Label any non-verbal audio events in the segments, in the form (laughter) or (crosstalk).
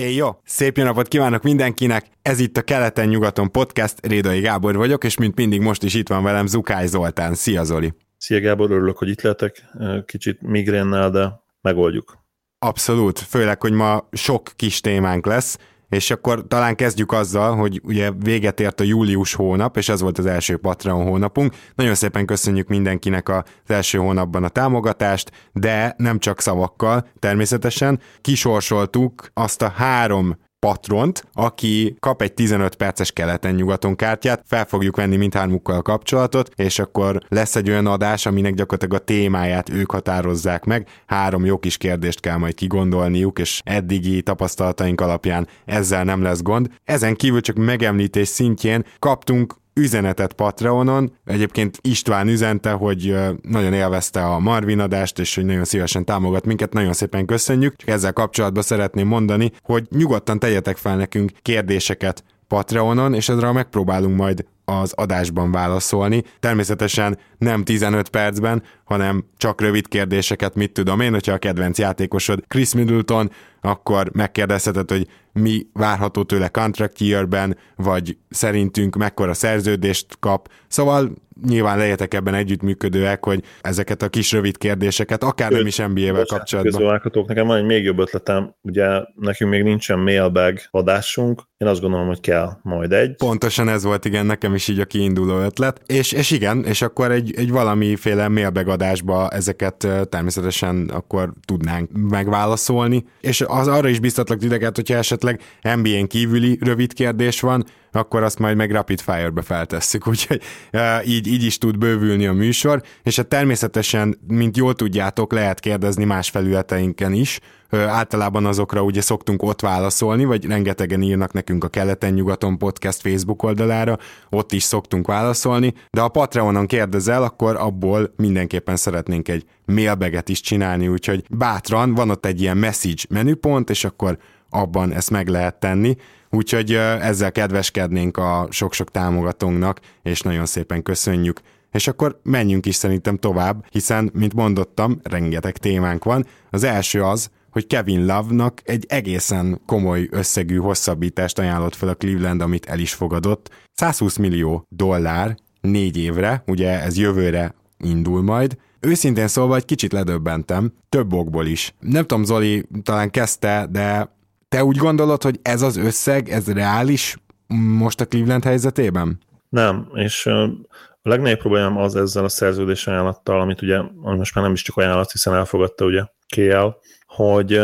Éj jó! Szép jó napot kívánok mindenkinek! Ez itt a Keleten-nyugaton podcast, Rédai Gábor vagyok, és mint mindig most is itt van velem Zukály Zoltán. Szia Zoli! Szia Gábor, örülök, hogy itt lehetek. Kicsit migrénnel, de megoldjuk. Abszolút, főleg, hogy ma sok kis témánk lesz, és akkor talán kezdjük azzal, hogy ugye véget ért a július hónap, és ez volt az első Patreon hónapunk. Nagyon szépen köszönjük mindenkinek az első hónapban a támogatást, de nem csak szavakkal, természetesen kisorsoltuk azt a három patront, aki kap egy 15 perces keleten-nyugaton kártyát, fel fogjuk venni mindhármukkal kapcsolatot, és akkor lesz egy olyan adás, aminek gyakorlatilag a témáját ők határozzák meg. Három jó kis kérdést kell majd kigondolniuk, és eddigi tapasztalataink alapján ezzel nem lesz gond. Ezen kívül csak megemlítés szintjén kaptunk üzenetet Patreonon. Egyébként István üzente, hogy nagyon élvezte a Marvin adást, és hogy nagyon szívesen támogat minket, nagyon szépen köszönjük. Csak ezzel kapcsolatban szeretném mondani, hogy nyugodtan tegyetek fel nekünk kérdéseket Patreonon, és ezre megpróbálunk majd az adásban válaszolni. Természetesen nem 15 percben, hanem csak rövid kérdéseket, mit tudom én, hogyha a kedvenc játékosod Chris Middleton, akkor megkérdezheted, hogy mi várható tőle contract year-ben, vagy szerintünk mekkora szerződést kap. Szóval nyilván legyetek ebben együttműködőek, hogy ezeket a kis rövid kérdéseket, akár nem is NBA-vel kapcsolatban. Nekem van egy még jobb ötletem, ugye nekünk még nincsen mailbag adásunk, én azt gondolom, hogy kell majd egy. Pontosan ez volt, igen, nekem is így a kiinduló ötlet. És, és igen, és akkor egy, egy valamiféle mailbag adásba ezeket természetesen akkor tudnánk megválaszolni. És az arra is biztatlak titeket, hogyha esetleg NBA-n kívüli rövid kérdés van, akkor azt majd meg rapid fire-be feltesszük, (laughs) úgyhogy uh, így, így is tud bővülni a műsor, és hát természetesen, mint jól tudjátok, lehet kérdezni más felületeinken is, uh, általában azokra ugye szoktunk ott válaszolni, vagy rengetegen írnak nekünk a Keleten-nyugaton podcast Facebook oldalára, ott is szoktunk válaszolni, de ha Patreonon kérdezel, akkor abból mindenképpen szeretnénk egy mailbaget is csinálni, úgyhogy bátran van ott egy ilyen message menüpont, és akkor abban ezt meg lehet tenni, Úgyhogy ezzel kedveskednénk a sok-sok támogatónknak, és nagyon szépen köszönjük. És akkor menjünk is szerintem tovább, hiszen, mint mondottam, rengeteg témánk van. Az első az, hogy Kevin Love-nak egy egészen komoly összegű hosszabbítást ajánlott fel a Cleveland, amit el is fogadott. 120 millió dollár négy évre, ugye ez jövőre indul majd. Őszintén szólva egy kicsit ledöbbentem, több okból is. Nem tudom, Zoli talán kezdte, de te úgy gondolod, hogy ez az összeg, ez reális most a Cleveland helyzetében? Nem, és a legnagyobb problémám az ezzel a szerződés ajánlattal, amit ugye most már nem is csak ajánlat, hiszen elfogadta ugye KL, hogy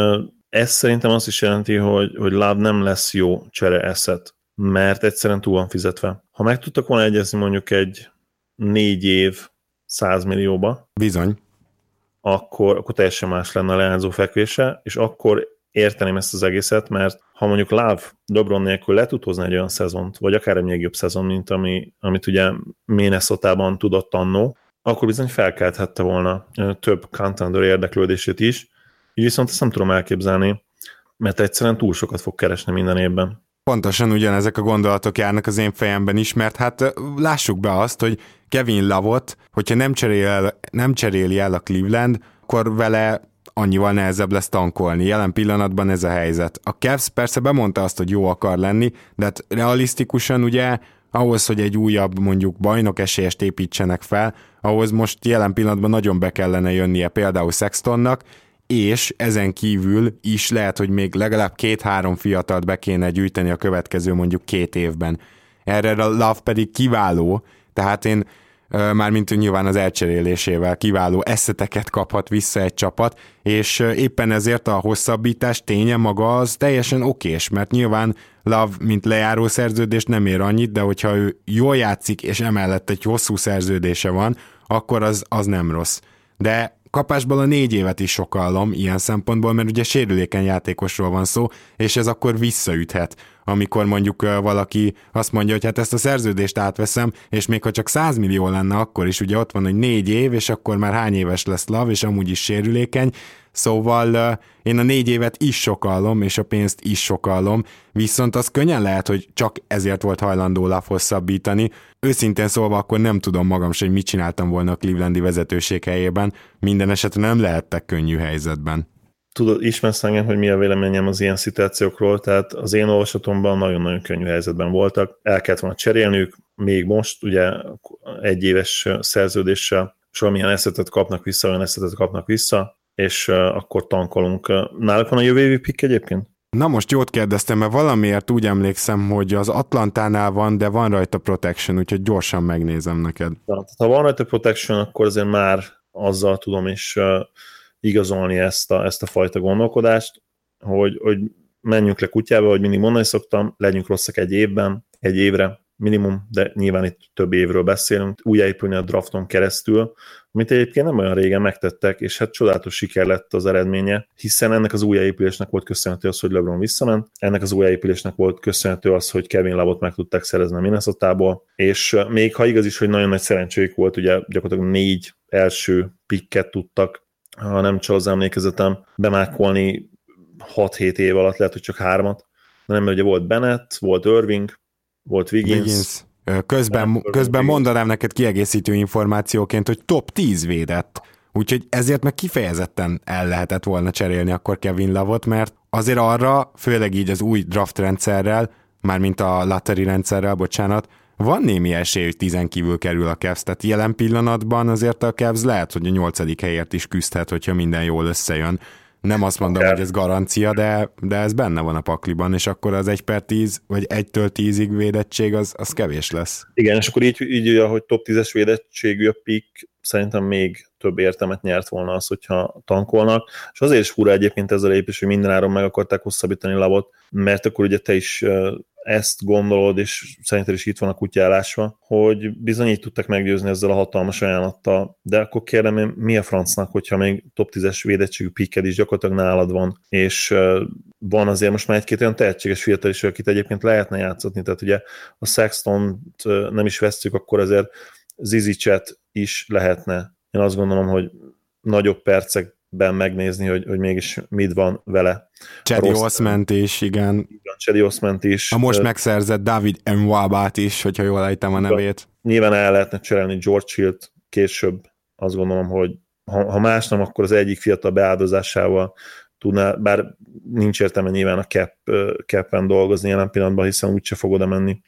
ez szerintem azt is jelenti, hogy, hogy Love nem lesz jó csere eszet, mert egyszerűen túl van fizetve. Ha meg tudtak volna egyezni mondjuk egy négy év 100 millióba, bizony, akkor, akkor teljesen más lenne a leányzó fekvése, és akkor érteném ezt az egészet, mert ha mondjuk Láv Dobron nélkül le tud hozni egy olyan szezont, vagy akár egy még jobb szezon, mint ami, amit ugye Minnesota-ban tudott annó, akkor bizony felkelthette volna több contender érdeklődését is, így viszont ezt nem tudom elképzelni, mert egyszerűen túl sokat fog keresni minden évben. Pontosan ugyanezek a gondolatok járnak az én fejemben is, mert hát lássuk be azt, hogy Kevin Lavot, hogyha nem, cserél el, nem cseréli el a Cleveland, akkor vele annyival nehezebb lesz tankolni. Jelen pillanatban ez a helyzet. A Cavs persze bemondta azt, hogy jó akar lenni, de hát realisztikusan ugye ahhoz, hogy egy újabb mondjuk bajnok esélyest építsenek fel, ahhoz most jelen pillanatban nagyon be kellene jönnie például Sextonnak, és ezen kívül is lehet, hogy még legalább két-három fiatalt be kéne gyűjteni a következő mondjuk két évben. Erre a Love pedig kiváló, tehát én mármint nyilván az elcserélésével kiváló eszeteket kaphat vissza egy csapat, és éppen ezért a hosszabbítás ténye maga az teljesen okés, mert nyilván Love, mint lejáró szerződés nem ér annyit, de hogyha ő jól játszik, és emellett egy hosszú szerződése van, akkor az, az nem rossz. De kapásból a négy évet is sokallom ilyen szempontból, mert ugye sérülékeny játékosról van szó, és ez akkor visszaüthet, amikor mondjuk valaki azt mondja, hogy hát ezt a szerződést átveszem, és még ha csak 100 millió lenne, akkor is ugye ott van, hogy négy év, és akkor már hány éves lesz Lav, és amúgy is sérülékeny, Szóval én a négy évet is sokallom, és a pénzt is sokallom, viszont az könnyen lehet, hogy csak ezért volt hajlandó Love hosszabbítani. Őszintén szólva akkor nem tudom magam sem, hogy mit csináltam volna a Clevelandi vezetőség helyében, minden esetre nem lehettek könnyű helyzetben. tudod, ismersz engem, hogy mi a véleményem az ilyen szituációkról, tehát az én olvasatomban nagyon-nagyon könnyű helyzetben voltak. El kellett volna cserélniük, még most, ugye egy éves szerződéssel, és valamilyen eszetet kapnak vissza, olyan eszetet kapnak vissza, és akkor tankolunk. Náluk van a jövő évi pick egyébként? Na most jót kérdeztem, mert valamiért úgy emlékszem, hogy az Atlantánál van, de van rajta protection, úgyhogy gyorsan megnézem neked. Na, ha van rajta protection, akkor azért már azzal tudom is igazolni ezt a, ezt a fajta gondolkodást, hogy, hogy menjünk le kutyába, hogy mindig mondani szoktam, legyünk rosszak egy évben, egy évre, minimum, de nyilván itt több évről beszélünk, újjáépülni a drafton keresztül, amit egyébként nem olyan régen megtettek, és hát csodálatos siker lett az eredménye, hiszen ennek az újjáépülésnek volt köszönhető az, hogy LeBron visszament, ennek az újjáépülésnek volt köszönhető az, hogy Kevin Lavot meg tudták szerezni a minnesota és még ha igaz is, hogy nagyon nagy szerencséjük volt, ugye gyakorlatilag négy első pikket tudtak, ha nem csak az emlékezetem, bemákolni 6-7 év alatt, lehet, hogy csak hármat, de nem, mert ugye volt Bennett, volt Irving, volt Wiggins. Wiggins. Közben, közben mondanám neked kiegészítő információként, hogy top 10 védett. Úgyhogy ezért meg kifejezetten el lehetett volna cserélni akkor Kevin Lavot, mert azért arra, főleg így az új draft rendszerrel, mármint a lottery rendszerrel, bocsánat, van némi esély, hogy tizen kívül kerül a Cavs, tehát jelen pillanatban azért a Cavs lehet, hogy a nyolcadik helyért is küzdhet, hogyha minden jól összejön. Nem azt mondom, hogy ez garancia, de, de ez benne van a pakliban, és akkor az 1 per 10, vagy 1-től 10-ig védettség, az, az kevés lesz. Igen, és akkor így, így hogy top 10-es védettségű a pick, szerintem még több értelmet nyert volna az, hogyha tankolnak, és azért is fura egyébként ez a lépés, hogy mindenáron meg akarták hosszabbítani labot, mert akkor ugye te is ezt gondolod, és szerinted is itt van a kutyálásva, hogy bizony így tudtak meggyőzni ezzel a hatalmas ajánlattal, de akkor kérdem én, mi a francnak, hogyha még top 10-es védettségű pikked is gyakorlatilag nálad van, és van azért most már egy-két olyan tehetséges fiatal is, akit egyébként lehetne játszatni, tehát ugye a Sexton nem is vesztjük, akkor azért Zizicset is lehetne. Én azt gondolom, hogy nagyobb percek ben megnézni, hogy, hogy mégis mit van vele. Chedi Osment is, igen. igen Chedi Osment is. A most megszerzett David Mwabát is, hogyha jól ejtem a nevét. Nyilván el lehetne cserélni George Hill később. Azt gondolom, hogy ha, ha más nem, akkor az egyik fiatal beáldozásával tudná, bár nincs értelme nyilván a cap, cap dolgozni jelen pillanatban, hiszen úgyse fog oda menni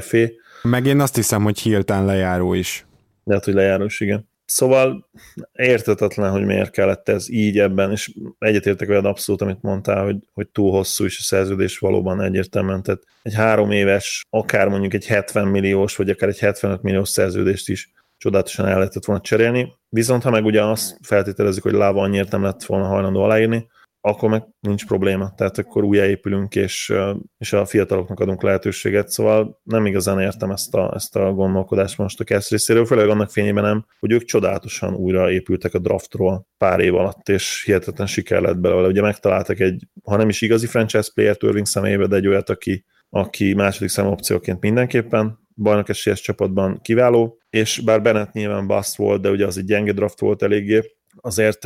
FA. Meg én azt hiszem, hogy Hiltán lejáró is. Lehet, hogy lejáró is, igen. Szóval értetetlen, hogy miért kellett ez így ebben, és egyetértek veled abszolút, amit mondtál, hogy, hogy túl hosszú is a szerződés valóban egyértelműen. Tehát egy három éves, akár mondjuk egy 70 milliós, vagy akár egy 75 milliós szerződést is csodálatosan el lehetett volna cserélni. Viszont ha meg ugye azt feltételezik, hogy Láva annyiért nem lett volna hajlandó aláírni, akkor meg nincs probléma. Tehát akkor újjáépülünk, és, és a fiataloknak adunk lehetőséget, szóval nem igazán értem ezt a, ezt a gondolkodást most a Kesz részéről, főleg annak fényében nem, hogy ők csodálatosan újra épültek a draftról pár év alatt, és hihetetlen siker lett belőle. Ugye megtaláltak egy, ha nem is igazi franchise player Irving személybe, de egy olyat, aki, aki második szám opcióként mindenképpen bajnok esélyes csapatban kiváló, és bár Bennett nyilván bust volt, de ugye az egy gyenge draft volt eléggé, azért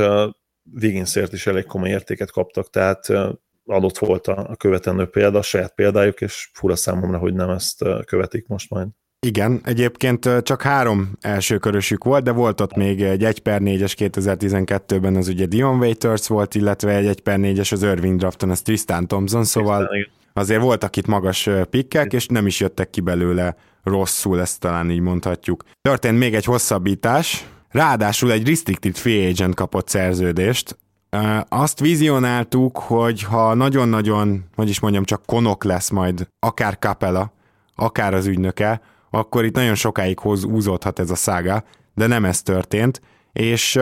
Wigginsért is elég komoly értéket kaptak, tehát adott volt a követendő példa, a saját példájuk, és fura számomra, hogy nem ezt követik most majd. Igen, egyébként csak három első körösük volt, de volt ott még egy 1 per 4-es 2012-ben, az ugye Dion Waiters volt, illetve egy 1 per 4-es az Irving drafton, az Tristan Thompson, szóval azért voltak itt magas pikkek, és nem is jöttek ki belőle rosszul, ezt talán így mondhatjuk. Történt még egy hosszabbítás, Ráadásul egy restricted free agent kapott szerződést. Azt vizionáltuk, hogy ha nagyon-nagyon, hogy is mondjam, csak konok lesz majd akár Capella, akár az ügynöke, akkor itt nagyon sokáig hoz úzódhat ez a szága, de nem ez történt, és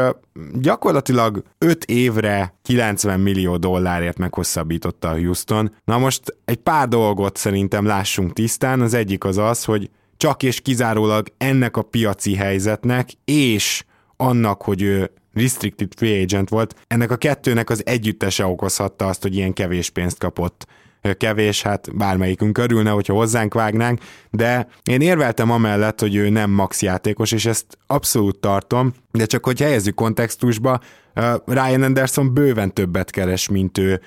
gyakorlatilag 5 évre 90 millió dollárért meghosszabbította a Houston. Na most egy pár dolgot szerintem lássunk tisztán, az egyik az az, hogy csak és kizárólag ennek a piaci helyzetnek, és annak, hogy ő restricted free agent volt, ennek a kettőnek az együttese okozhatta azt, hogy ilyen kevés pénzt kapott kevés, hát bármelyikünk örülne, hogyha hozzánk vágnánk, de én érveltem amellett, hogy ő nem max játékos, és ezt abszolút tartom, de csak hogy helyezzük kontextusba, Ryan Anderson bőven többet keres, mint ő.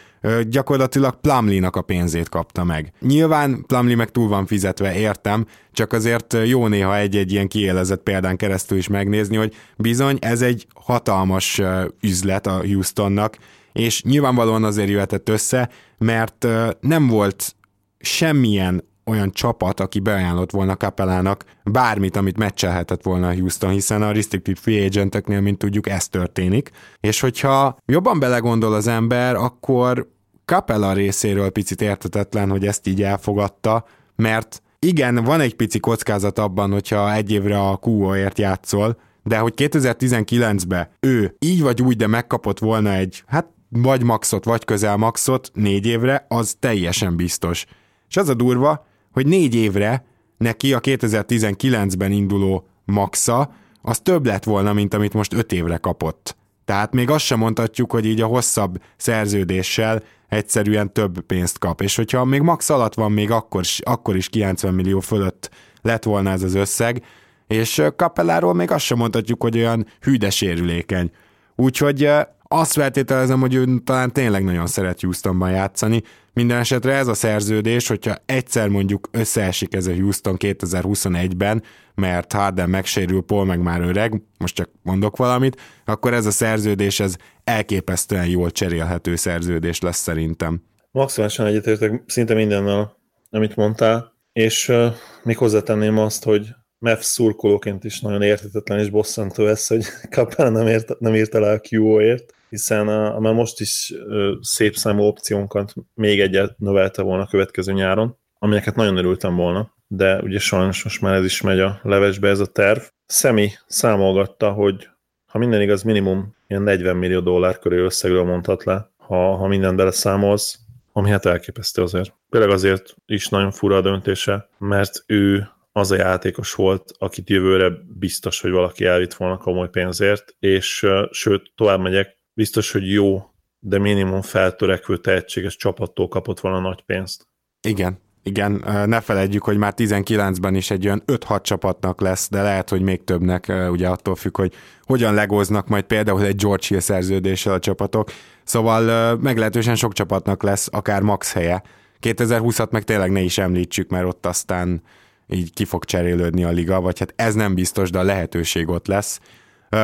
Gyakorlatilag Plumlee-nak a pénzét kapta meg. Nyilván Plumlee meg túl van fizetve, értem, csak azért jó néha egy-egy ilyen kiélezett példán keresztül is megnézni, hogy bizony ez egy hatalmas üzlet a Houstonnak, és nyilvánvalóan azért jöhetett össze, mert nem volt semmilyen olyan csapat, aki beajánlott volna Kapelának bármit, amit meccselhetett volna a Houston, hiszen a restricted free agenteknél, mint tudjuk, ez történik. És hogyha jobban belegondol az ember, akkor Capella részéről picit értetetlen, hogy ezt így elfogadta, mert igen, van egy pici kockázat abban, hogyha egy évre a QO-ért játszol, de hogy 2019-ben ő így vagy úgy, de megkapott volna egy, hát vagy maxot, vagy közel maxot négy évre, az teljesen biztos. És az a durva, hogy négy évre neki a 2019-ben induló maxa, az több lett volna, mint amit most öt évre kapott. Tehát még azt sem mondhatjuk, hogy így a hosszabb szerződéssel egyszerűen több pénzt kap. És hogyha még max alatt van, még akkor, akkor is 90 millió fölött lett volna ez az összeg, és Kapelláról még azt sem mondhatjuk, hogy olyan hűdesérülékeny. Úgyhogy azt feltételezem, hogy ő talán tényleg nagyon szeret Houstonban játszani. Minden esetre ez a szerződés, hogyha egyszer mondjuk összeesik ez a Houston 2021-ben, mert Harden megsérül, Paul meg már öreg, most csak mondok valamit, akkor ez a szerződés ez elképesztően jól cserélhető szerződés lesz szerintem. Maximálisan egyetértek szinte mindennel, amit mondtál, és uh, még hozzátenném azt, hogy Mavs szurkolóként is nagyon értetetlen és bosszantó ez, hogy Kapel nem, ért, nem írta le a QO-ért, hiszen a, a már most is szép számú opciónkat még egyet növelte volna a következő nyáron, amineket nagyon örültem volna, de ugye sajnos most már ez is megy a levesbe ez a terv. Szemi számolgatta, hogy ha minden igaz, minimum ilyen 40 millió dollár körül összegről mondhat le, ha, ha minden beleszámolsz, ami hát elképesztő azért. Például azért is nagyon fura a döntése, mert ő az a játékos volt, akit jövőre biztos, hogy valaki elvitt volna komoly pénzért, és sőt, tovább megyek, biztos, hogy jó, de minimum feltörekvő tehetséges csapattól kapott volna nagy pénzt. Igen, igen, ne felejtjük, hogy már 19-ben is egy olyan 5-6 csapatnak lesz, de lehet, hogy még többnek, ugye attól függ, hogy hogyan legoznak majd például egy George Hill szerződéssel a csapatok. Szóval meglehetősen sok csapatnak lesz akár max helye. 2020-at meg tényleg ne is említsük, mert ott aztán így ki fog cserélődni a liga, vagy hát ez nem biztos, de a lehetőség ott lesz.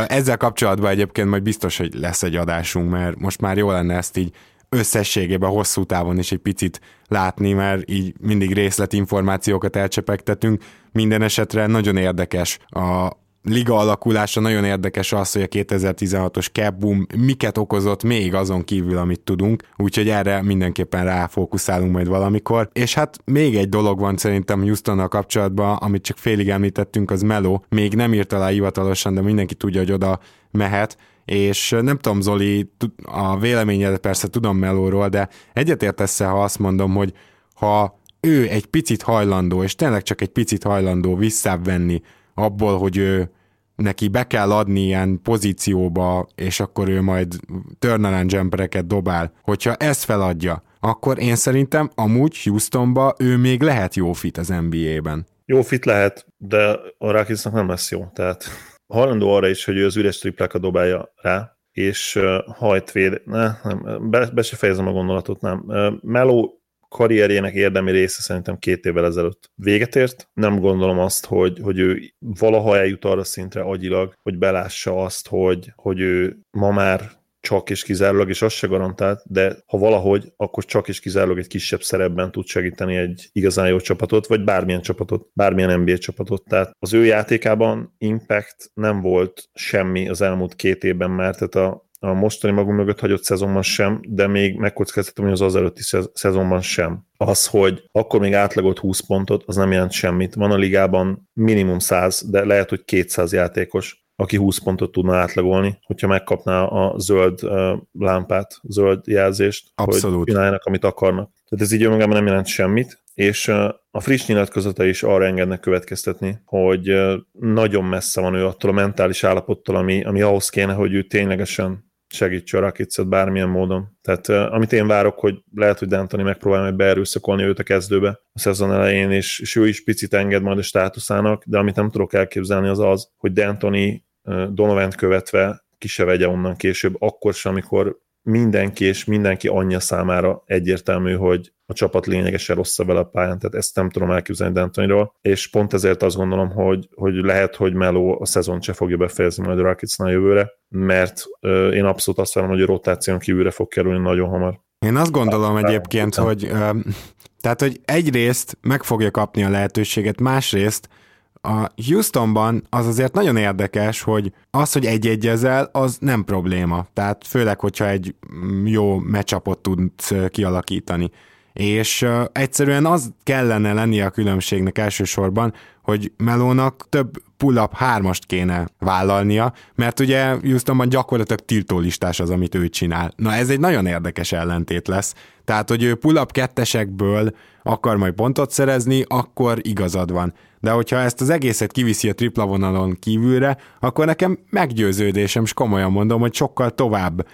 Ezzel kapcsolatban egyébként majd biztos, hogy lesz egy adásunk, mert most már jó lenne ezt így összességében hosszú távon is egy picit látni, mert így mindig részletinformációkat elcsepegtetünk. Minden esetre nagyon érdekes a, liga alakulása nagyon érdekes az, hogy a 2016-os cap boom miket okozott még azon kívül, amit tudunk, úgyhogy erre mindenképpen ráfókuszálunk majd valamikor. És hát még egy dolog van szerintem Houstonnal kapcsolatban, amit csak félig említettünk, az Melo. Még nem írt alá hivatalosan, de mindenki tudja, hogy oda mehet, és nem tudom, Zoli, a véleményedet persze tudom Melóról, de egyetértesz ha azt mondom, hogy ha ő egy picit hajlandó, és tényleg csak egy picit hajlandó visszavenni abból, hogy ő neki be kell adni ilyen pozícióba, és akkor ő majd turnaround jumpereket dobál. Hogyha ezt feladja, akkor én szerintem amúgy Houstonba ő még lehet jó fit az NBA-ben. Jó fit lehet, de a Rakicnak nem lesz jó. Tehát hajlandó arra is, hogy ő az üres triplákat dobálja rá, és hajt véd, ne, nem, be, be se fejezem a gondolatot, nem. Meló karrierjének érdemi része szerintem két évvel ezelőtt véget ért. Nem gondolom azt, hogy, hogy ő valaha eljut arra szintre agyilag, hogy belássa azt, hogy, hogy ő ma már csak és kizárólag, és az se garantált, de ha valahogy, akkor csak és kizárólag egy kisebb szerepben tud segíteni egy igazán jó csapatot, vagy bármilyen csapatot, bármilyen NBA csapatot. Tehát az ő játékában impact nem volt semmi az elmúlt két évben, mert tehát a, a mostani magunk mögött hagyott szezonban sem, de még megkockáztatom, hogy az az előtti szezonban sem. Az, hogy akkor még átlagolt 20 pontot, az nem jelent semmit. Van a ligában minimum 100, de lehet, hogy 200 játékos, aki 20 pontot tudna átlagolni, hogyha megkapná a zöld lámpát, zöld jelzést, Abszolút. hogy csináljanak, amit akarnak. Tehát ez így önmagában nem jelent semmit, és a friss nyilatkozata is arra engednek következtetni, hogy nagyon messze van ő attól a mentális állapottól, ami, ami ahhoz kéne, hogy ő ténylegesen segítse a Rakicet bármilyen módon. Tehát amit én várok, hogy lehet, hogy D'Antoni megpróbál majd beerőszakolni őt a kezdőbe a szezon elején, és, és ő is picit enged majd a státuszának, de amit nem tudok elképzelni az az, hogy D'Antoni Donovan követve ki se vegye onnan később, akkor sem, amikor mindenki és mindenki anyja számára egyértelmű, hogy a csapat lényegesen rosszabb vele a pályán, tehát ezt nem tudom elképzelni D'Antoniról, és pont ezért azt gondolom, hogy, hogy lehet, hogy Melo a szezon se fogja befejezni majd a Rocketsnál jövőre, mert uh, én abszolút azt várom, hogy a rotáción kívülre fog kerülni nagyon hamar. Én azt gondolom hát, egyébként, hát, hogy uh, tehát, hogy egyrészt meg fogja kapni a lehetőséget, másrészt a Houstonban az azért nagyon érdekes, hogy az, hogy egy-egyezel, az nem probléma. Tehát főleg, hogyha egy mm, jó meccsapot tudsz kialakítani. És egyszerűen az kellene lennie a különbségnek elsősorban, hogy Melónak több pull-up hármast kéne vállalnia, mert ugye Houstonban gyakorlatilag tiltólistás az, amit ő csinál. Na ez egy nagyon érdekes ellentét lesz. Tehát, hogy ő pull-up kettesekből akar majd pontot szerezni, akkor igazad van. De hogyha ezt az egészet kiviszi a tripla vonalon kívülre, akkor nekem meggyőződésem, és komolyan mondom, hogy sokkal tovább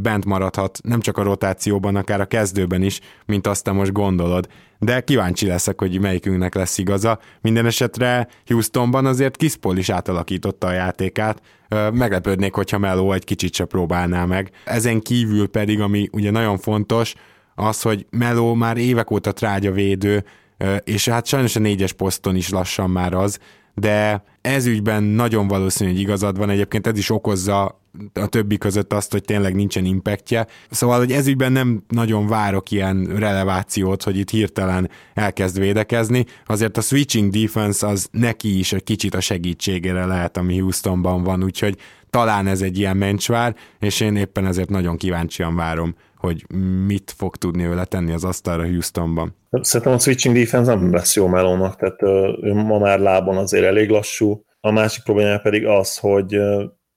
bent maradhat, nem csak a rotációban, akár a kezdőben is, mint azt te most gondolod. De kíváncsi leszek, hogy melyikünknek lesz igaza. Minden esetre Houstonban azért Kispol is átalakította a játékát, meglepődnék, hogyha Melo egy kicsit se próbálná meg. Ezen kívül pedig, ami ugye nagyon fontos, az, hogy Melo már évek óta trágya védő, és hát sajnos a négyes poszton is lassan már az, de ez ügyben nagyon valószínű, hogy igazad van, egyébként ez is okozza a többi között azt, hogy tényleg nincsen impactje. Szóval, hogy ez ügyben nem nagyon várok ilyen relevációt, hogy itt hirtelen elkezd védekezni. Azért a switching defense az neki is egy kicsit a segítségére lehet, ami Houstonban van, úgyhogy talán ez egy ilyen mencsvár, és én éppen ezért nagyon kíváncsian várom, hogy mit fog tudni ő letenni az asztalra Houstonban. Szerintem a switching defense nem lesz jó melónak, tehát ő ma már lábon azért elég lassú. A másik probléma pedig az, hogy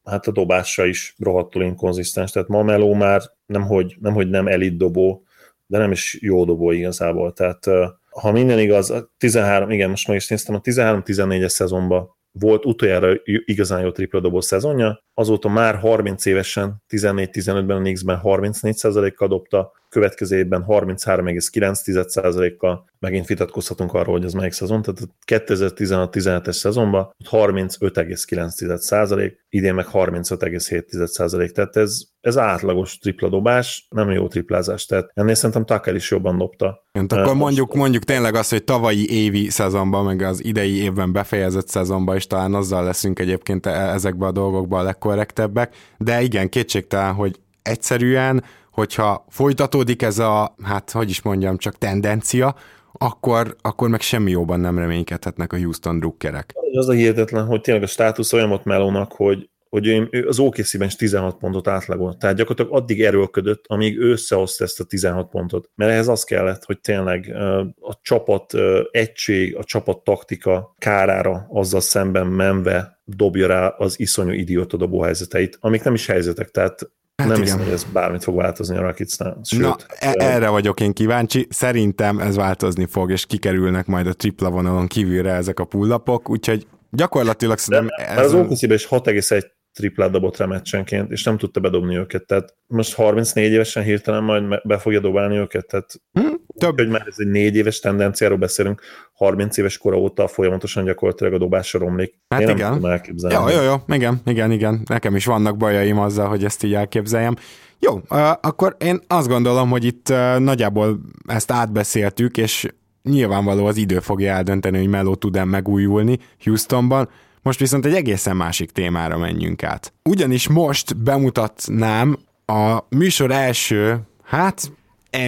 hát a dobása is rohadtul inkonzisztens, tehát ma Meló már nemhogy, nemhogy nem elit dobó, de nem is jó dobó igazából, tehát ha minden igaz, 13, igen, most meg is néztem, a 13-14-es szezonban volt utoljára igazán jó tripla dobó szezonja, azóta már 30 évesen, 14-15-ben a Knicks-ben 34%-kal dobta, következő évben 33,9%-kal, megint vitatkozhatunk arról, hogy az melyik szezon, tehát 2016-17-es szezonban 35,9%, idén meg 35,7%, tehát ez, ez átlagos tripla dobás, nem jó triplázás, tehát ennél szerintem Tucker is jobban dobta. Jön, akkor mondjuk, mondjuk tényleg azt, hogy tavalyi évi szezonban, meg az idei évben befejezett szezonban is talán azzal leszünk egyébként e- ezekbe a dolgokba a legkorrektebbek, de igen, kétségtelen, hogy egyszerűen hogyha folytatódik ez a, hát hogy is mondjam, csak tendencia, akkor, akkor meg semmi jóban nem reménykedhetnek a Houston drukkerek. Az a hihetetlen, hogy tényleg a státusz olyan ott Melónak, hogy, hogy ő az OKC-ben is 16 pontot átlagolt. Tehát gyakorlatilag addig erőlködött, amíg ő összehozta ezt a 16 pontot. Mert ehhez az kellett, hogy tényleg a csapat egység, a csapat taktika kárára azzal szemben menve dobja rá az iszonyú idióta dobóhelyzeteit, amik nem is helyzetek, tehát Hát nem igen. hiszem, hogy ez bármit fog változni a Rakicnál. Sőt, Na, e- erre vagyok én kíváncsi. Szerintem ez változni fog, és kikerülnek majd a tripla vonalon kívülre ezek a pullapok, úgyhogy gyakorlatilag szerintem... ez az okc is 6,1 triplát dobott rá meccsenként, és nem tudta bedobni őket, tehát most 34 évesen hirtelen majd be fogja dobálni őket, tehát hm, több. hogy már ez egy négy éves tendenciáról beszélünk, 30 éves kora óta folyamatosan gyakorlatilag a dobásra romlik. Hát Én igen. nem tudom elképzelni. Ja, jó, jó, igen, igen, igen, nekem is vannak bajaim azzal, hogy ezt így elképzeljem. Jó, akkor én azt gondolom, hogy itt nagyjából ezt átbeszéltük, és nyilvánvaló az idő fogja eldönteni, hogy Melo tud-e megújulni Houstonban. Most viszont egy egészen másik témára menjünk át. Ugyanis most bemutatnám a műsor első, hát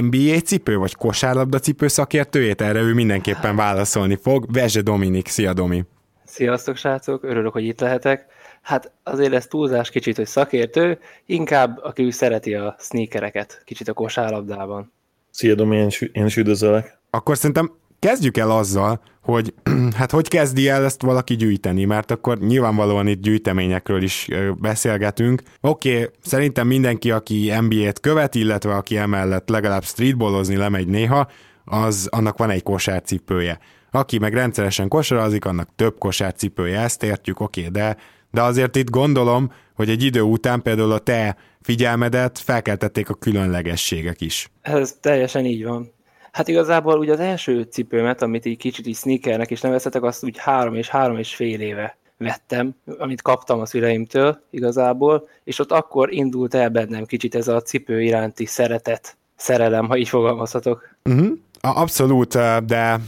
NBA cipő vagy kosárlabda cipő szakértőjét, erre ő mindenképpen válaszolni fog. Vezse Dominik, szia Domi! Sziasztok srácok, örülök, hogy itt lehetek. Hát azért ez túlzás kicsit, hogy szakértő, inkább aki szereti a sneakereket, kicsit a kosárlabdában. Szia Domi, én is üdvözöllek. Akkor szerintem kezdjük el azzal, hogy (clears throat) hát hogy kezdi el ezt valaki gyűjteni, mert akkor nyilvánvalóan itt gyűjteményekről is beszélgetünk. Oké, okay, szerintem mindenki, aki NBA-t követ, illetve aki emellett legalább streetballozni lemegy néha, az annak van egy kosárcipője. Aki meg rendszeresen kosarazik, annak több kosárcipője, ezt értjük, oké, okay, de, de azért itt gondolom, hogy egy idő után például a te figyelmedet felkeltették a különlegességek is. Ez teljesen így van. Hát igazából ugye az első cipőmet, amit így kicsit így sneakernek is nevezhetek, azt úgy három és három és fél éve vettem, amit kaptam a szüleimtől igazából, és ott akkor indult el bennem kicsit ez a cipő iránti szeretet, szerelem, ha így fogalmazhatok. Uh-huh. Abszolút, de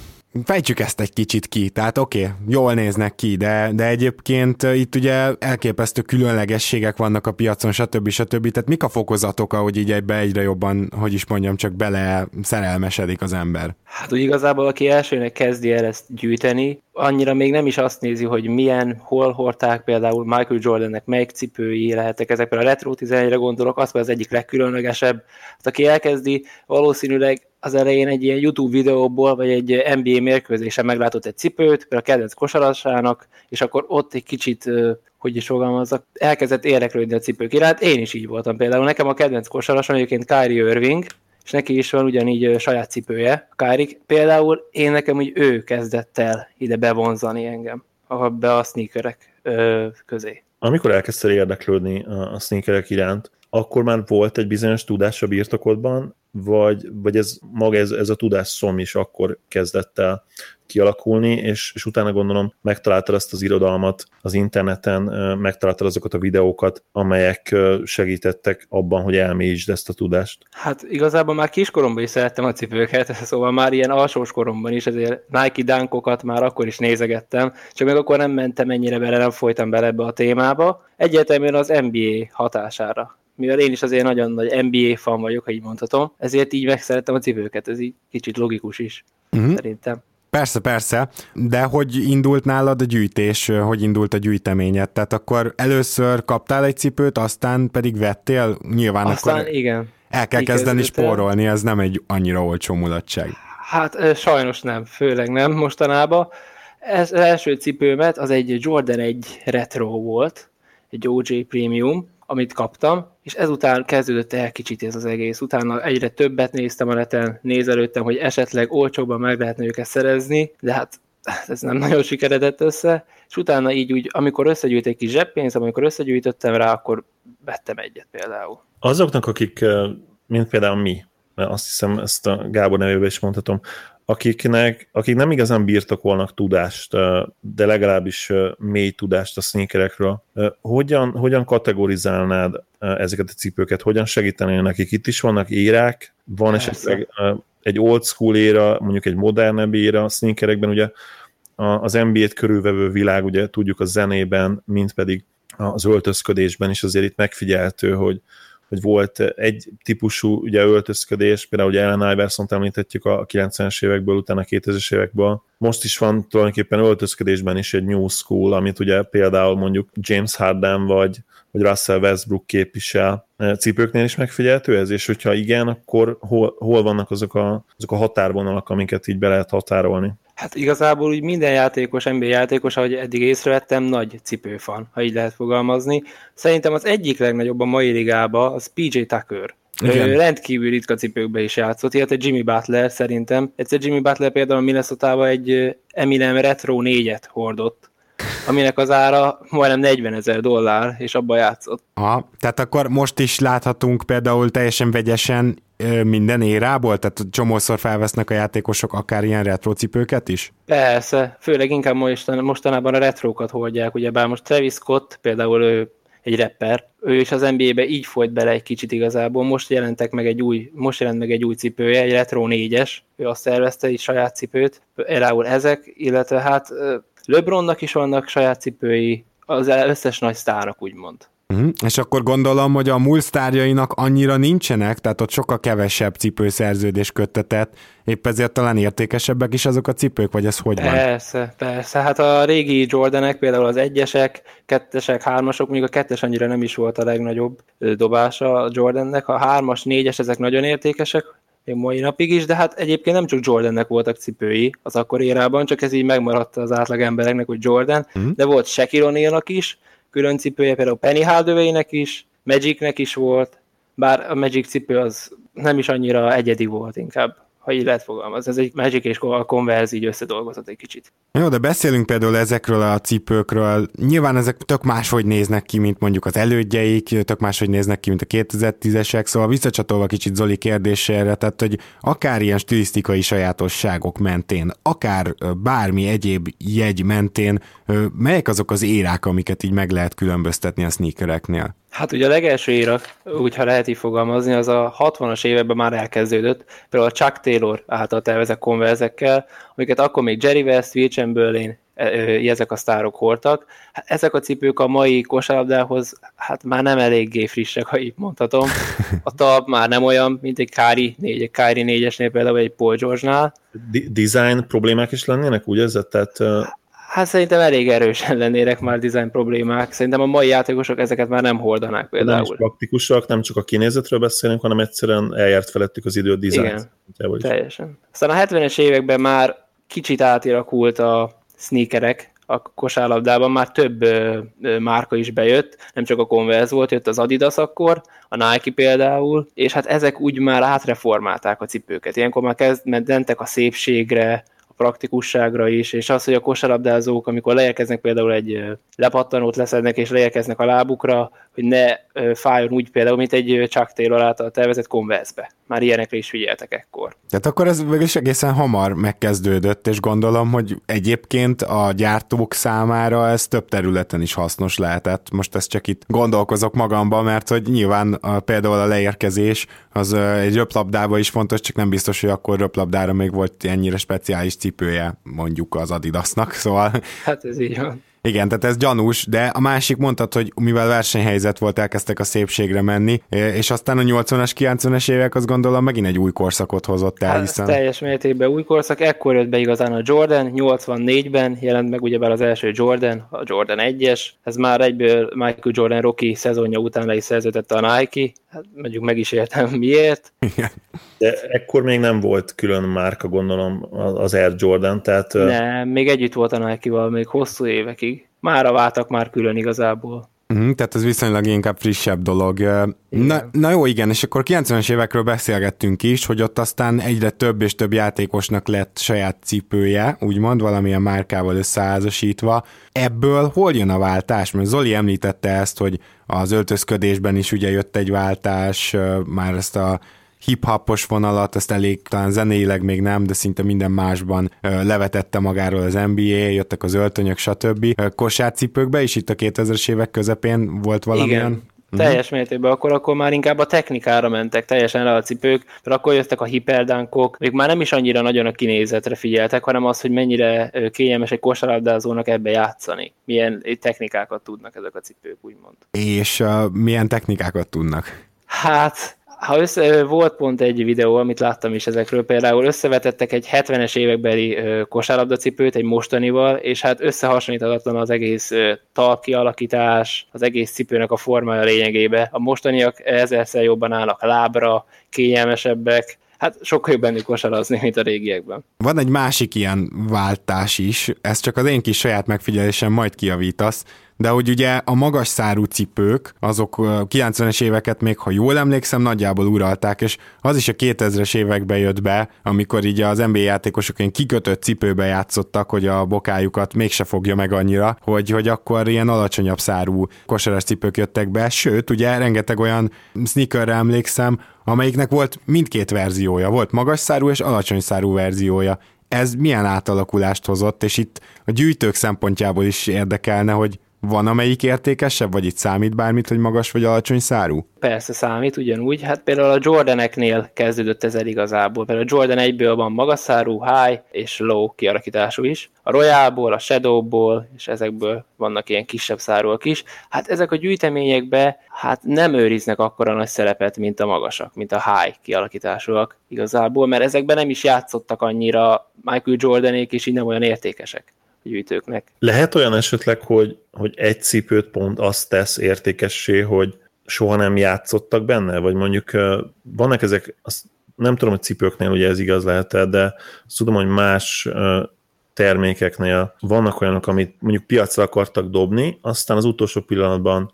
Fejtsük ezt egy kicsit ki, tehát oké, okay, jól néznek ki, de, de egyébként itt ugye elképesztő különlegességek vannak a piacon, stb. stb. Tehát mik a fokozatok, ahogy így egybe egyre jobban, hogy is mondjam, csak bele szerelmesedik az ember? Hát úgy igazából, aki elsőnek kezdi el ezt gyűjteni, annyira még nem is azt nézi, hogy milyen, hol hordták például Michael Jordannek melyik cipői lehetek, ezekben a Retro 11-re gondolok, az az egyik legkülönlegesebb. Hát aki elkezdi, valószínűleg az elején egy ilyen YouTube videóból, vagy egy NBA mérkőzésen meglátott egy cipőt, a kedvenc kosarasának, és akkor ott egy kicsit, hogy is fogalmazzak, elkezdett érdeklődni a cipők iránt. Én is így voltam például. Nekem a kedvenc kosarasom egyébként Kyrie Irving, és neki is van ugyanígy saját cipője, a Kárik. Például én nekem úgy ő kezdett el ide bevonzani engem, be a sneakerek közé. Amikor elkezdtél érdeklődni a sneakerek iránt, akkor már volt egy bizonyos tudás a birtokodban, vagy, vagy ez maga ez, ez a tudás szom is akkor kezdett el kialakulni, és, és utána gondolom megtaláltad azt az irodalmat az interneten, megtaláltad azokat a videókat, amelyek segítettek abban, hogy elmélyítsd ezt a tudást. Hát igazából már kiskoromban is szerettem a cipőket, (laughs) szóval már ilyen alsós koromban is, ezért Nike dánkokat már akkor is nézegettem, csak még akkor nem mentem ennyire bele, nem folytam bele ebbe a témába. Egyértelműen az NBA hatására mivel én is azért nagyon nagy NBA fan vagyok, ha így mondhatom, ezért így megszerettem a cipőket, ez így kicsit logikus is, uh-huh. szerintem. Persze, persze, de hogy indult nálad a gyűjtés, hogy indult a gyűjteményed? Tehát akkor először kaptál egy cipőt, aztán pedig vettél? Nyilván aztán akkor igen. El kell kezdeni spórolni, ez nem egy annyira olcsó mulatság. Hát sajnos nem, főleg nem mostanában. Ez az első cipőmet, az egy Jordan 1 retro volt, egy OJ Premium, amit kaptam, és ezután kezdődött el kicsit ez az egész. Utána egyre többet néztem a neten, nézelődtem, hogy esetleg olcsóbban meg lehetne őket szerezni, de hát ez nem nagyon sikeredett össze, és utána így úgy, amikor összegyűjt egy kis zseppénz, amikor összegyűjtöttem rá, akkor vettem egyet például. Azoknak, akik, mint például mi, mert azt hiszem, ezt a Gábor nevében is mondhatom, akiknek, akik nem igazán birtokolnak tudást, de legalábbis mély tudást a sneakerekről, hogyan, hogyan kategorizálnád ezeket a cipőket, hogyan segítenél nekik? Itt is vannak érák, van Persze. esetleg egy old school éra, mondjuk egy modernebb éra a sneakerekben, ugye az NBA-t körülvevő világ, ugye tudjuk a zenében, mint pedig az öltözködésben is azért itt megfigyeltő, hogy, hogy volt egy típusú ugye öltözködés, például ugye Ellen Iverson említhetjük a 90-es évekből, utána a 2000-es évekből. Most is van tulajdonképpen öltözködésben is egy new school, amit ugye például mondjuk James Harden vagy, vagy Russell Westbrook képvisel. Cipőknél is megfigyelhető ez, és hogyha igen, akkor hol, hol vannak azok a, azok a határvonalak, amiket így be lehet határolni? Hát igazából úgy minden játékos, NBA játékos, ahogy eddig észrevettem, nagy cipőfan, ha így lehet fogalmazni. Szerintem az egyik legnagyobb a mai ligába az PJ Tucker. Igen. Ő rendkívül ritka cipőkbe is játszott, illetve Jimmy Butler szerintem. Egyszer Jimmy Butler például a minnesota egy Eminem Retro 4-et hordott, aminek az ára majdnem 40 ezer dollár, és abba játszott. Aha, tehát akkor most is láthatunk például teljesen vegyesen minden érából? Tehát csomószor felvesznek a játékosok akár ilyen retrocipőket is? Persze, főleg inkább mostan, mostanában a retrókat hordják, ugye bár most Travis Scott például ő egy rapper, ő is az NBA-be így folyt bele egy kicsit igazából, most jelentek meg egy új, most jelent meg egy új cipője, egy Retro 4-es, ő azt szervezte, egy saját cipőt, például ezek, illetve hát LeBronnak is vannak saját cipői, az összes nagy sztárnak úgymond. Uh-huh. És akkor gondolom, hogy a múlsztárjainak annyira nincsenek, tehát ott sokkal kevesebb cipőszerződés köttetett, épp ezért talán értékesebbek is azok a cipők, vagy ez hogy van? Persze, persze. Hát a régi Jordanek, például az egyesek, kettesek, hármasok, mondjuk a kettes annyira nem is volt a legnagyobb dobása a Jordannek, a hármas, négyes, ezek nagyon értékesek, még mai napig is, de hát egyébként nem csak Jordannek voltak cipői az akkor érában, csak ez így megmaradt az átlag embereknek, hogy Jordan, uh-huh. de volt Shaquille is, külön cipője, például Penny hardaway is, Magicnek is volt, bár a Magic cipő az nem is annyira egyedi volt inkább, ha így lehet fogalmazni. Ez egy Magic és a Converse így összedolgozott egy kicsit. Jó, de beszélünk például ezekről a cipőkről. Nyilván ezek tök máshogy néznek ki, mint mondjuk az elődjeik, tök máshogy néznek ki, mint a 2010-esek, szóval visszacsatolva kicsit Zoli kérdésére, tehát hogy akár ilyen stilisztikai sajátosságok mentén, akár bármi egyéb jegy mentén, melyek azok az érák, amiket így meg lehet különböztetni a sneakereknél? Hát ugye a legelső érak, úgy ha lehet így fogalmazni, az a 60-as években már elkezdődött, például a Chuck Taylor által tervezett konverzekkel, amiket akkor még Jerry West, Will Chamberlain, e, ezek a sztárok hordtak. Hát ezek a cipők a mai kosárlabdához hát már nem eléggé frissek, ha így mondhatom. A talp már nem olyan, mint egy Kári 4, egy Kári 4-esnél például, egy Paul George-nál. design problémák is lennének, úgy ez? Tehát Hát szerintem elég erősen (laughs) lennének már design problémák. Szerintem a mai játékosok ezeket már nem hordanák például. Nem praktikusak, nem csak a kinézetről beszélünk, hanem egyszerűen eljárt felettük az idő a design. Igen, teljesen. Aztán a 70-es években már kicsit átirakult a sneakerek, a kosárlabdában már több ö, ö, márka is bejött, nem csak a Converse volt, jött az Adidas akkor, a Nike például, és hát ezek úgy már átreformálták a cipőket. Ilyenkor már kezd, mentek a szépségre, praktikusságra is, és az, hogy a kosarabdázók, amikor leérkeznek például egy lepattanót leszednek és leérkeznek a lábukra, hogy ne fájjon úgy például, mint egy Chuck Taylor által tervezett Converse-be. Már ilyenekre is figyeltek ekkor. Tehát akkor ez is egészen hamar megkezdődött, és gondolom, hogy egyébként a gyártók számára ez több területen is hasznos lehetett. Most ezt csak itt gondolkozok magamban, mert hogy nyilván a, például a leérkezés az egy röplabdában is fontos, csak nem biztos, hogy akkor röplabdára még volt ennyire speciális cipője mondjuk az Adidasnak, (laughs) szóval... Hát ez így van. Igen, tehát ez gyanús, de a másik mondtad, hogy mivel versenyhelyzet volt, elkezdtek a szépségre menni, és aztán a 80-as, 90-es évek azt gondolom megint egy új korszakot hozott el, hát, hiszen... teljes mértékben új korszak, ekkor jött be igazán a Jordan, 84-ben jelent meg ugyebár az első Jordan, a Jordan 1-es, ez már egyből Michael Jordan Rocky szezonja után le is szerződette a Nike, hát mondjuk meg is értem miért. Igen. De ekkor még nem volt külön márka, gondolom, az Air Jordan, tehát... Nem, még együtt volt a Nike-val, még hosszú évekig. Mára váltak már külön igazából. Mm, tehát ez viszonylag inkább frissebb dolog. Na, na jó, igen, és akkor 90-es évekről beszélgettünk is, hogy ott aztán egyre több és több játékosnak lett saját cipője, úgymond valamilyen márkával összeházasítva. Ebből hol jön a váltás? Mert Zoli említette ezt, hogy az öltözködésben is ugye jött egy váltás, már ezt a hip-hopos vonalat, ezt elég, talán zeneileg még nem, de szinte minden másban levetette magáról az NBA, jöttek az öltönyök, stb. Kosárcipőkbe is itt a 2000-es évek közepén volt valamilyen? Igen. Uh-huh. Teljes mértékben, akkor, akkor már inkább a technikára mentek teljesen le a cipők, mert akkor jöttek a hiperdánkok, még már nem is annyira nagyon a kinézetre figyeltek, hanem az, hogy mennyire kényelmes egy kosárlabdázónak ebbe játszani. Milyen technikákat tudnak ezek a cipők, úgymond. És uh, milyen technikákat tudnak? Hát, ha össze, volt pont egy videó, amit láttam is ezekről, például összevetettek egy 70-es évekbeli kosárlabdacipőt egy mostanival, és hát összehasonlíthatatlan az egész talkialakítás, az egész cipőnek a formája lényegébe. A mostaniak ezerszer jobban állnak lábra, kényelmesebbek, hát sokkal jobb bennük kosarazni, mint a régiekben. Van egy másik ilyen váltás is, ez csak az én kis saját megfigyelésem, majd kiavítasz, de hogy ugye a magas szárú cipők, azok 90-es éveket még, ha jól emlékszem, nagyjából uralták, és az is a 2000-es években jött be, amikor így az NBA játékosok ilyen kikötött cipőbe játszottak, hogy a bokájukat mégse fogja meg annyira, hogy, hogy akkor ilyen alacsonyabb szárú kosaras cipők jöttek be, sőt, ugye rengeteg olyan sneakerre emlékszem, amelyiknek volt mindkét verziója, volt magas szárú és alacsony szárú verziója. Ez milyen átalakulást hozott, és itt a gyűjtők szempontjából is érdekelne, hogy van amelyik értékesebb, vagy itt számít bármit, hogy magas vagy alacsony szárú? Persze számít, ugyanúgy. Hát például a Jordaneknél kezdődött ez el igazából. Például a Jordan 1-ből van magas szárú, high és low kialakítású is. A Royalból, a Shadowból, és ezekből vannak ilyen kisebb szárúak is. Hát ezek a gyűjteményekbe hát nem őriznek akkora nagy szerepet, mint a magasak, mint a high kialakításúak igazából, mert ezekben nem is játszottak annyira Michael Jordanék, és így nem olyan értékesek gyűjtőknek. Lehet olyan esetleg, hogy, hogy egy cipőt pont azt tesz értékessé, hogy soha nem játszottak benne, vagy mondjuk vannak ezek, azt nem tudom, hogy cipőknél ugye ez igaz lehet de azt tudom, hogy más termékeknél vannak olyanok, amit mondjuk piacra akartak dobni, aztán az utolsó pillanatban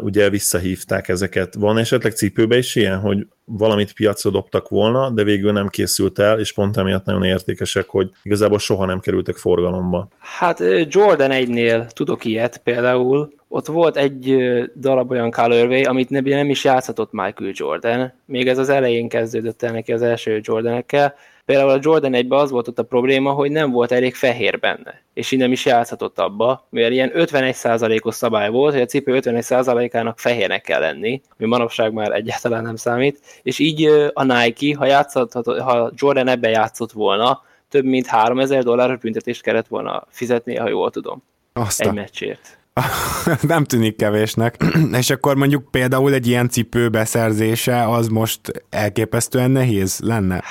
ugye visszahívták ezeket. Van esetleg cipőbe is ilyen, hogy valamit piacra dobtak volna, de végül nem készült el, és pont emiatt nagyon értékesek, hogy igazából soha nem kerültek forgalomba. Hát Jordan 1-nél tudok ilyet például, ott volt egy darab olyan colorway, amit nem is játszhatott Michael Jordan. Még ez az elején kezdődött el neki az első Jordanekkel, Például a Jordan 1 az volt ott a probléma, hogy nem volt elég fehér benne, és így nem is játszhatott abba, mivel ilyen 51%-os szabály volt, hogy a cipő 51%-ának fehérnek kell lenni, ami manapság már egyáltalán nem számít, és így a Nike, ha, játszott, ha Jordan ebben játszott volna, több mint 3000 dolláros büntetést kellett volna fizetni, ha jól tudom. Aztán. Egy meccsért. (laughs) nem tűnik kevésnek. (clears throat) És akkor mondjuk például egy ilyen cipő beszerzése az most elképesztően nehéz lenne?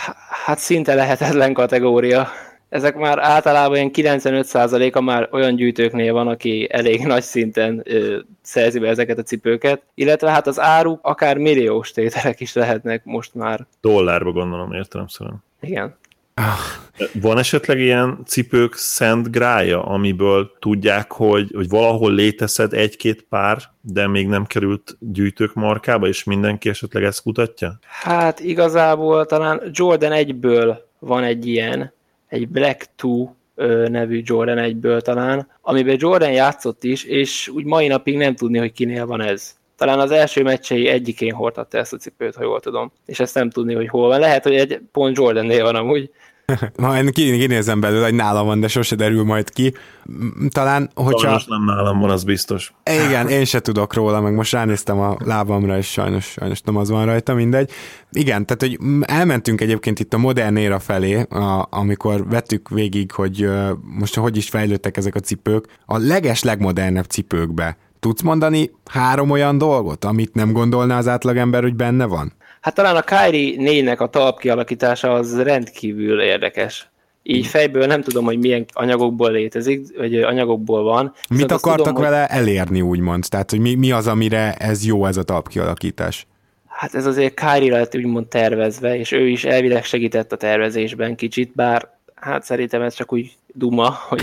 Hát szinte lehetetlen kategória. Ezek már általában ilyen 95%-a már olyan gyűjtőknél van, aki elég (laughs) nagy szinten ö, szerzi be ezeket a cipőket, illetve hát az áruk akár milliós tételek is lehetnek most már. Dollárba gondolom értelemszerűen. Igen. Van esetleg ilyen cipők szent grája, amiből tudják, hogy, hogy valahol létezhet egy-két pár, de még nem került gyűjtők markába, és mindenki esetleg ezt kutatja? Hát igazából talán Jordan 1-ből van egy ilyen, egy Black 2 nevű Jordan 1-ből talán, amiben Jordan játszott is, és úgy mai napig nem tudni, hogy kinél van ez. Talán az első meccsei egyikén hordhatta ezt a cipőt, ha jól tudom. És ezt nem tudni, hogy hol van. Lehet, hogy egy pont Jordannél van amúgy. (laughs) Majd kinézem belőle, hogy nálam van, de sose derül majd ki. Talán, hogyha... Sajnos nem nálam van, az biztos. Igen, (laughs) én se tudok róla, meg most ránéztem a lábamra, és sajnos, sajnos nem az van rajta, mindegy. Igen, tehát, hogy elmentünk egyébként itt a modern éra felé, a, amikor vettük végig, hogy most hogy is fejlődtek ezek a cipők, a leges legmodernebb cipőkbe. Tudsz mondani három olyan dolgot, amit nem gondolná az átlagember, hogy benne van? Hát talán a Kyrie 4-nek a talp kialakítása az rendkívül érdekes. Így fejből nem tudom, hogy milyen anyagokból létezik, vagy anyagokból van. Mit akartak tudom, vele hogy... elérni, úgymond? Tehát, hogy mi, mi az, amire ez jó, ez a talp kialakítás? Hát ez azért Kyrie lett úgymond tervezve, és ő is elvileg segített a tervezésben kicsit, bár hát szerintem ez csak úgy duma, hogy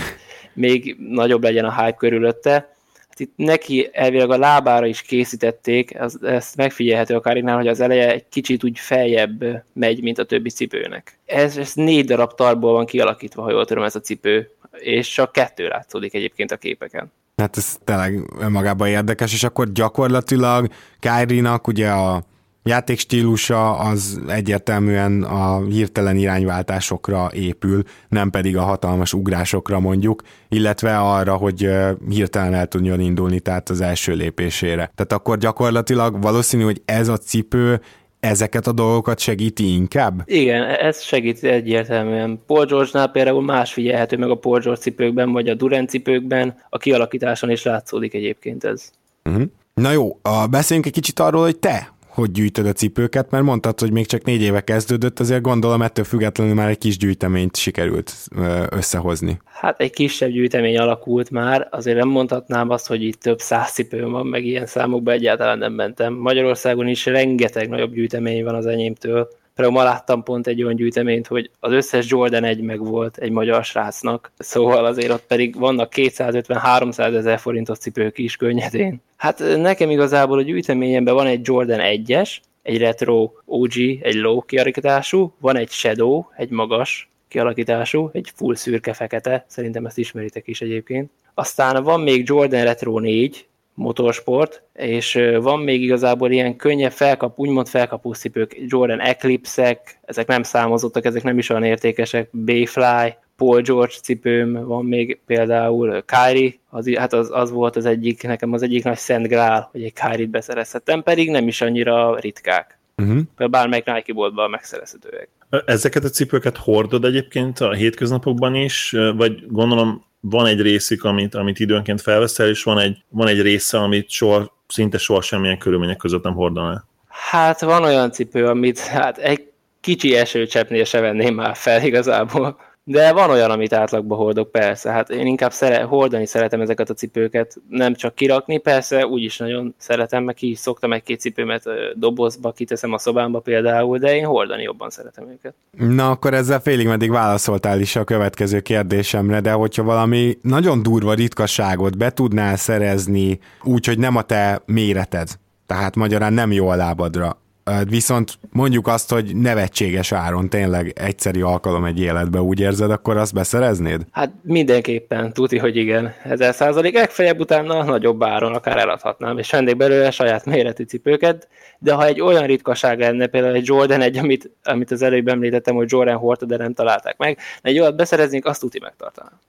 még nagyobb legyen a hype körülötte itt neki elvileg a lábára is készítették, az, ezt megfigyelhető a Karinál, hogy az eleje egy kicsit úgy feljebb megy, mint a többi cipőnek. Ez, ez négy darab tarból van kialakítva, ha jól tudom ez a cipő, és csak kettő látszódik egyébként a képeken. Hát ez tényleg önmagában érdekes, és akkor gyakorlatilag Kyrie-nak ugye a játékstílusa az egyértelműen a hirtelen irányváltásokra épül, nem pedig a hatalmas ugrásokra mondjuk, illetve arra, hogy hirtelen el tudjon indulni, tehát az első lépésére. Tehát akkor gyakorlatilag valószínű, hogy ez a cipő ezeket a dolgokat segíti inkább? Igen, ez segíti egyértelműen. Paul George-nál például más figyelhető meg a Paul George cipőkben, vagy a Durant cipőkben, a kialakításon is látszódik egyébként ez. Uh-huh. Na jó, beszéljünk egy kicsit arról, hogy te hogy gyűjtöd a cipőket, mert mondtad, hogy még csak négy éve kezdődött, azért gondolom ettől függetlenül már egy kis gyűjteményt sikerült összehozni. Hát egy kisebb gyűjtemény alakult már, azért nem mondhatnám azt, hogy itt több száz cipőm van, meg ilyen számokba egyáltalán nem mentem. Magyarországon is rengeteg nagyobb gyűjtemény van az enyémtől, Például ma láttam pont egy olyan gyűjteményt, hogy az összes Jordan egy meg volt egy magyar srácnak, szóval azért ott pedig vannak 250-300 ezer forintos cipők is könnyedén. Hát nekem igazából a gyűjteményemben van egy Jordan 1-es, egy retro OG, egy low kialakítású, van egy Shadow, egy magas kialakítású, egy full szürke-fekete, szerintem ezt ismeritek is egyébként. Aztán van még Jordan Retro 4, motorsport, és van még igazából ilyen könnyebb felkap, úgymond felkapuszcipők, Jordan Eclipse-ek, ezek nem számozottak, ezek nem is olyan értékesek, Bayfly, Paul George cipőm, van még például Kyrie, az, hát az, az volt az egyik, nekem az egyik nagy szent grál, hogy egy Kyrie-t beszerezhettem, pedig nem is annyira ritkák. Uh-huh. Bármelyik Nike boltban megszerezhetőek. Ezeket a cipőket hordod egyébként a hétköznapokban is, vagy gondolom van egy részük, amit, amit időnként felveszel, és van egy, van egy része, amit soha, szinte soha semmilyen körülmények között nem hordanál. Hát van olyan cipő, amit hát egy kicsi esőcseppnél se venném már fel igazából. De van olyan, amit átlagba hordok, persze. Hát én inkább szere, hordani szeretem ezeket a cipőket, nem csak kirakni, persze úgyis nagyon szeretem, meg ki is szoktam egy-két cipőmet dobozba, kiteszem a szobámba például, de én hordani jobban szeretem őket. Na akkor ezzel félig meddig válaszoltál is a következő kérdésemre, de hogyha valami nagyon durva ritkaságot be tudnál szerezni úgy, hogy nem a te méreted, tehát magyarán nem jó a lábadra, viszont mondjuk azt, hogy nevetséges áron tényleg egyszeri alkalom egy életbe, úgy érzed, akkor azt beszereznéd? Hát mindenképpen, tuti, hogy igen. Ezer százalék, legfeljebb utána nagyobb áron akár eladhatnám, és vennék belőle saját méretű cipőket, de ha egy olyan ritkaság lenne, például egy Jordan egy, amit, amit az előbb említettem, hogy Jordan hordta, de nem találták meg, de egy olyat beszereznék, azt tuti megtartanám.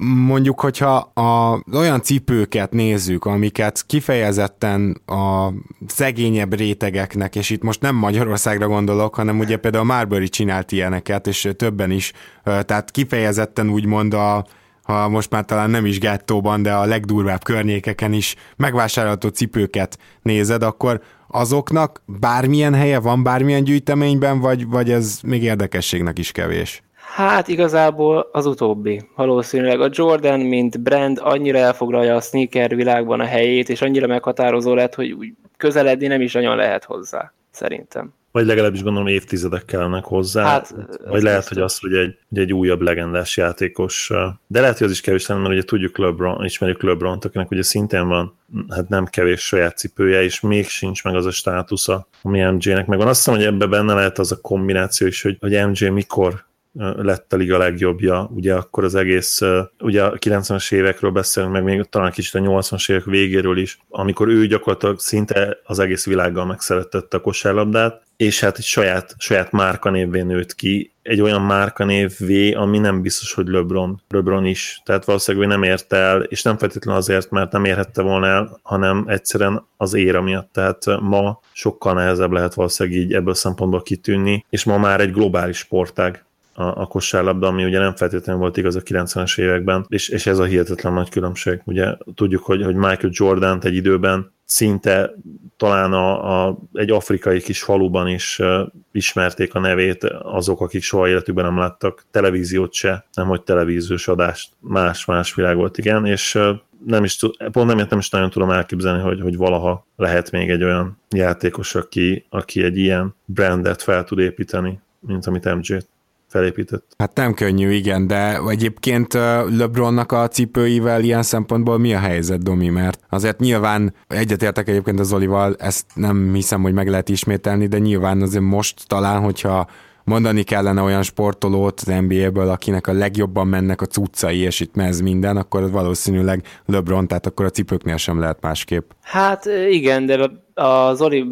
Mondjuk, hogyha a, olyan cipőket nézzük, amiket kifejezetten a szegényebb rétegeknek, és itt most nem Magyarországra gondolok, hanem ugye például a Marbury csinált ilyeneket, és többen is, tehát kifejezetten úgymond a, ha most már talán nem is gettóban, de a legdurvább környékeken is megvásárolható cipőket nézed, akkor azoknak bármilyen helye van bármilyen gyűjteményben, vagy, vagy ez még érdekességnek is kevés? Hát igazából az utóbbi. Valószínűleg a Jordan, mint brand annyira elfoglalja a sneaker világban a helyét, és annyira meghatározó lett, hogy úgy közeledni nem is nagyon lehet hozzá, szerintem. Vagy legalábbis gondolom évtizedek kellenek hozzá. Hát, vagy lehet, biztos. hogy az, hogy egy, hogy egy újabb legendás játékos, de lehet, hogy az is kevés lenne, mert ugye tudjuk LeBron, ismerjük LeBron-t, akinek ugye szintén van hát nem kevés saját cipője, és még sincs meg az a státusza, ami MJ-nek megvan. Azt hiszem, hogy ebbe benne lehet az a kombináció is, hogy, hogy MJ mikor lett a liga legjobbja, ugye akkor az egész, ugye a 90-es évekről beszélünk, meg még talán kicsit a 80-as évek végéről is, amikor ő gyakorlatilag szinte az egész világgal megszeretette a kosárlabdát, és hát egy saját, saját márkanévvé nőtt ki, egy olyan márkanévvé, ami nem biztos, hogy LeBron, LeBron is. Tehát valószínűleg nem ért el, és nem feltétlenül azért, mert nem érhette volna el, hanem egyszerűen az éra miatt. Tehát ma sokkal nehezebb lehet valószínűleg így ebből a szempontból kitűnni, és ma már egy globális sportág a, a kosárlabda, ami ugye nem feltétlenül volt igaz a 90-es években, és, és ez a hihetetlen nagy különbség. Ugye tudjuk, hogy, hogy Michael Jordan egy időben szinte talán a, a, egy afrikai kis faluban is uh, ismerték a nevét azok, akik soha életükben nem láttak televíziót se, nem hogy televíziós adást, más-más világ volt, igen, és uh, nem is pont nem, nem is nagyon tudom elképzelni, hogy, hogy valaha lehet még egy olyan játékos, aki, aki egy ilyen brandet fel tud építeni, mint amit MJ felépített. Hát nem könnyű, igen, de egyébként LeBronnak a cipőivel ilyen szempontból mi a helyzet, Domi? Mert azért nyilván egyetértek egyébként az Olival, ezt nem hiszem, hogy meg lehet ismételni, de nyilván azért most talán, hogyha mondani kellene olyan sportolót az NBA-ből, akinek a legjobban mennek a cuccai, és itt mez minden, akkor valószínűleg LeBron, tehát akkor a cipőknél sem lehet másképp. Hát igen, de a Zoli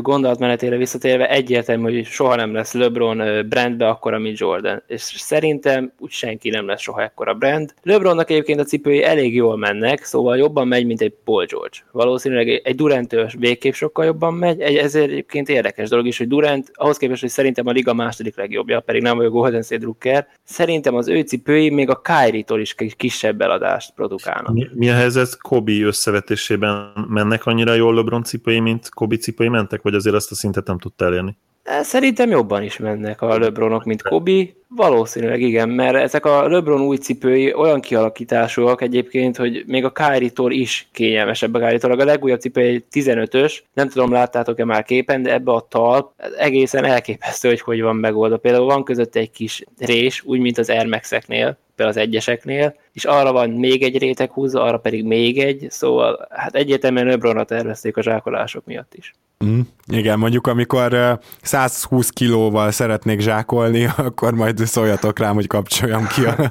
gondolatmenetére visszatérve egyértelmű, hogy soha nem lesz LeBron brandbe akkora, mint Jordan. És szerintem úgy senki nem lesz soha ekkora brand. LeBronnak egyébként a cipői elég jól mennek, szóval jobban megy, mint egy Paul George. Valószínűleg egy Durantős végképp sokkal jobban megy, egy, ezért egyébként érdekes dolog is, hogy Durant ahhoz képest, hogy szerintem a liga második legjobbja, pedig nem vagyok Golden State Drucker, szerintem az ő cipői még a Kyrie-tól is kisebb eladást produkálnak. Mi, mi a helyzet Kobe összevetésében mennek annyira jól LeBron cipői, mint Kobe cipői mentek, vagy azért azt a szintet nem tudta elérni? Szerintem jobban is mennek a LeBronok, mint Kobe. Valószínűleg igen, mert ezek a LeBron új cipői olyan kialakításúak egyébként, hogy még a Kyrie-tól is kényelmesebb a kyrie A legújabb cipő egy 15-ös, nem tudom, láttátok-e már képen, de ebbe a talp egészen elképesztő, hogy hogy van megoldva. Például van között egy kis rés, úgy, mint az Air Max-eknél, például az egyeseknél, és arra van még egy réteg húzva, arra pedig még egy, szóval hát egyértelműen LeBronra tervezték a zsákolások miatt is. Mm, igen, mondjuk amikor 120 kilóval szeretnék zsákolni, (laughs) akkor majd szóljatok rám, hogy kapcsoljam ki a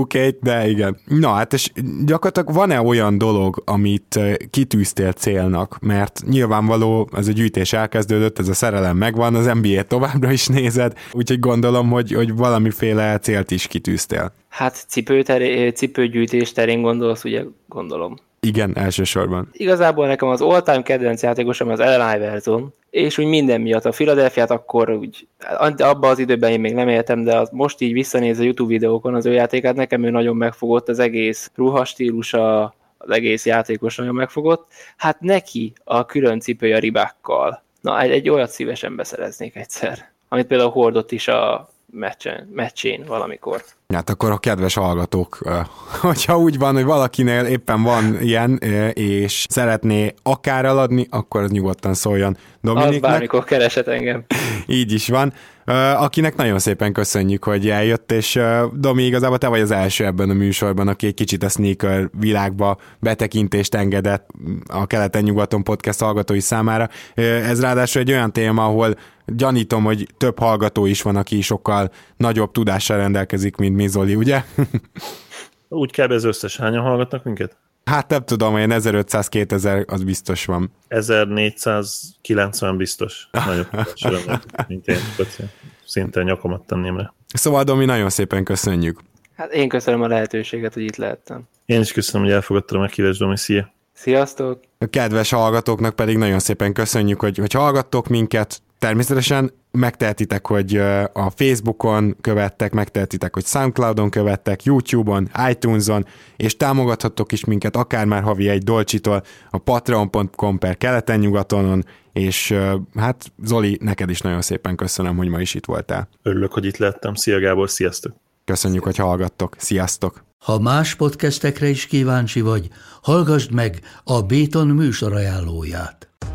(laughs) 2 de igen. Na hát, és gyakorlatilag van-e olyan dolog, amit kitűztél célnak? Mert nyilvánvaló, ez a gyűjtés elkezdődött, ez a szerelem megvan, az NBA továbbra is nézed, úgyhogy gondolom, hogy, hogy valamiféle célt is kitűztél. Hát cipőteré, cipőgyűjtés terén gondolsz, ugye gondolom. Igen, elsősorban. Igazából nekem az all-time kedvenc játékosom az Allen Iverson, és úgy minden miatt a Philadelphia-t akkor úgy, abban az időben én még nem éltem, de az most így visszanéz a YouTube videókon az ő játékát, nekem ő nagyon megfogott, az egész ruhastílusa, az egész játékos nagyon megfogott. Hát neki a külön cipője a ribákkal. Na, egy, egy olyat szívesen beszereznék egyszer. Amit például hordott is a meccsen, meccsén valamikor. Hát akkor a kedves hallgatók, (laughs) hogyha úgy van, hogy valakinél éppen van ilyen, és szeretné akár eladni, akkor az nyugodtan szóljon Dominiknek. Az bármikor kereset engem. Így is van. Akinek nagyon szépen köszönjük, hogy eljött, és Domi, igazából te vagy az első ebben a műsorban, aki egy kicsit a sneaker világba betekintést engedett a keleten-nyugaton podcast hallgatói számára. Ez ráadásul egy olyan téma, ahol gyanítom, hogy több hallgató is van, aki sokkal nagyobb tudással rendelkezik, mint mi Zoli, ugye? (laughs) Úgy kb. az összes. Hányan hallgatnak minket? Hát nem tudom, olyan 1500-2000 az biztos van. 1490 biztos. Nagyobb (laughs) mint én. Szinte nyakomat tenném le. Szóval Domi, nagyon szépen köszönjük. Hát én köszönöm a lehetőséget, hogy itt lehettem. Én is köszönöm, hogy elfogadtam a meghívást, Domi. Szia! Sziasztok! A kedves hallgatóknak pedig nagyon szépen köszönjük, hogy, hogy hallgattok minket. Természetesen megtehetitek, hogy a Facebookon követtek, megtehetitek, hogy Soundcloudon követtek, YouTube-on, iTunes-on, és támogathattok is minket akár már havi egy dolcsitól a patreon.com per keleten-nyugatonon, és hát Zoli, neked is nagyon szépen köszönöm, hogy ma is itt voltál. Örülök, hogy itt lettem. Szia Gábor, sziasztok! Köszönjük, hogy hallgattok. Sziasztok! Ha más podcastekre is kíváncsi vagy, hallgassd meg a Béton műsor ajánlóját.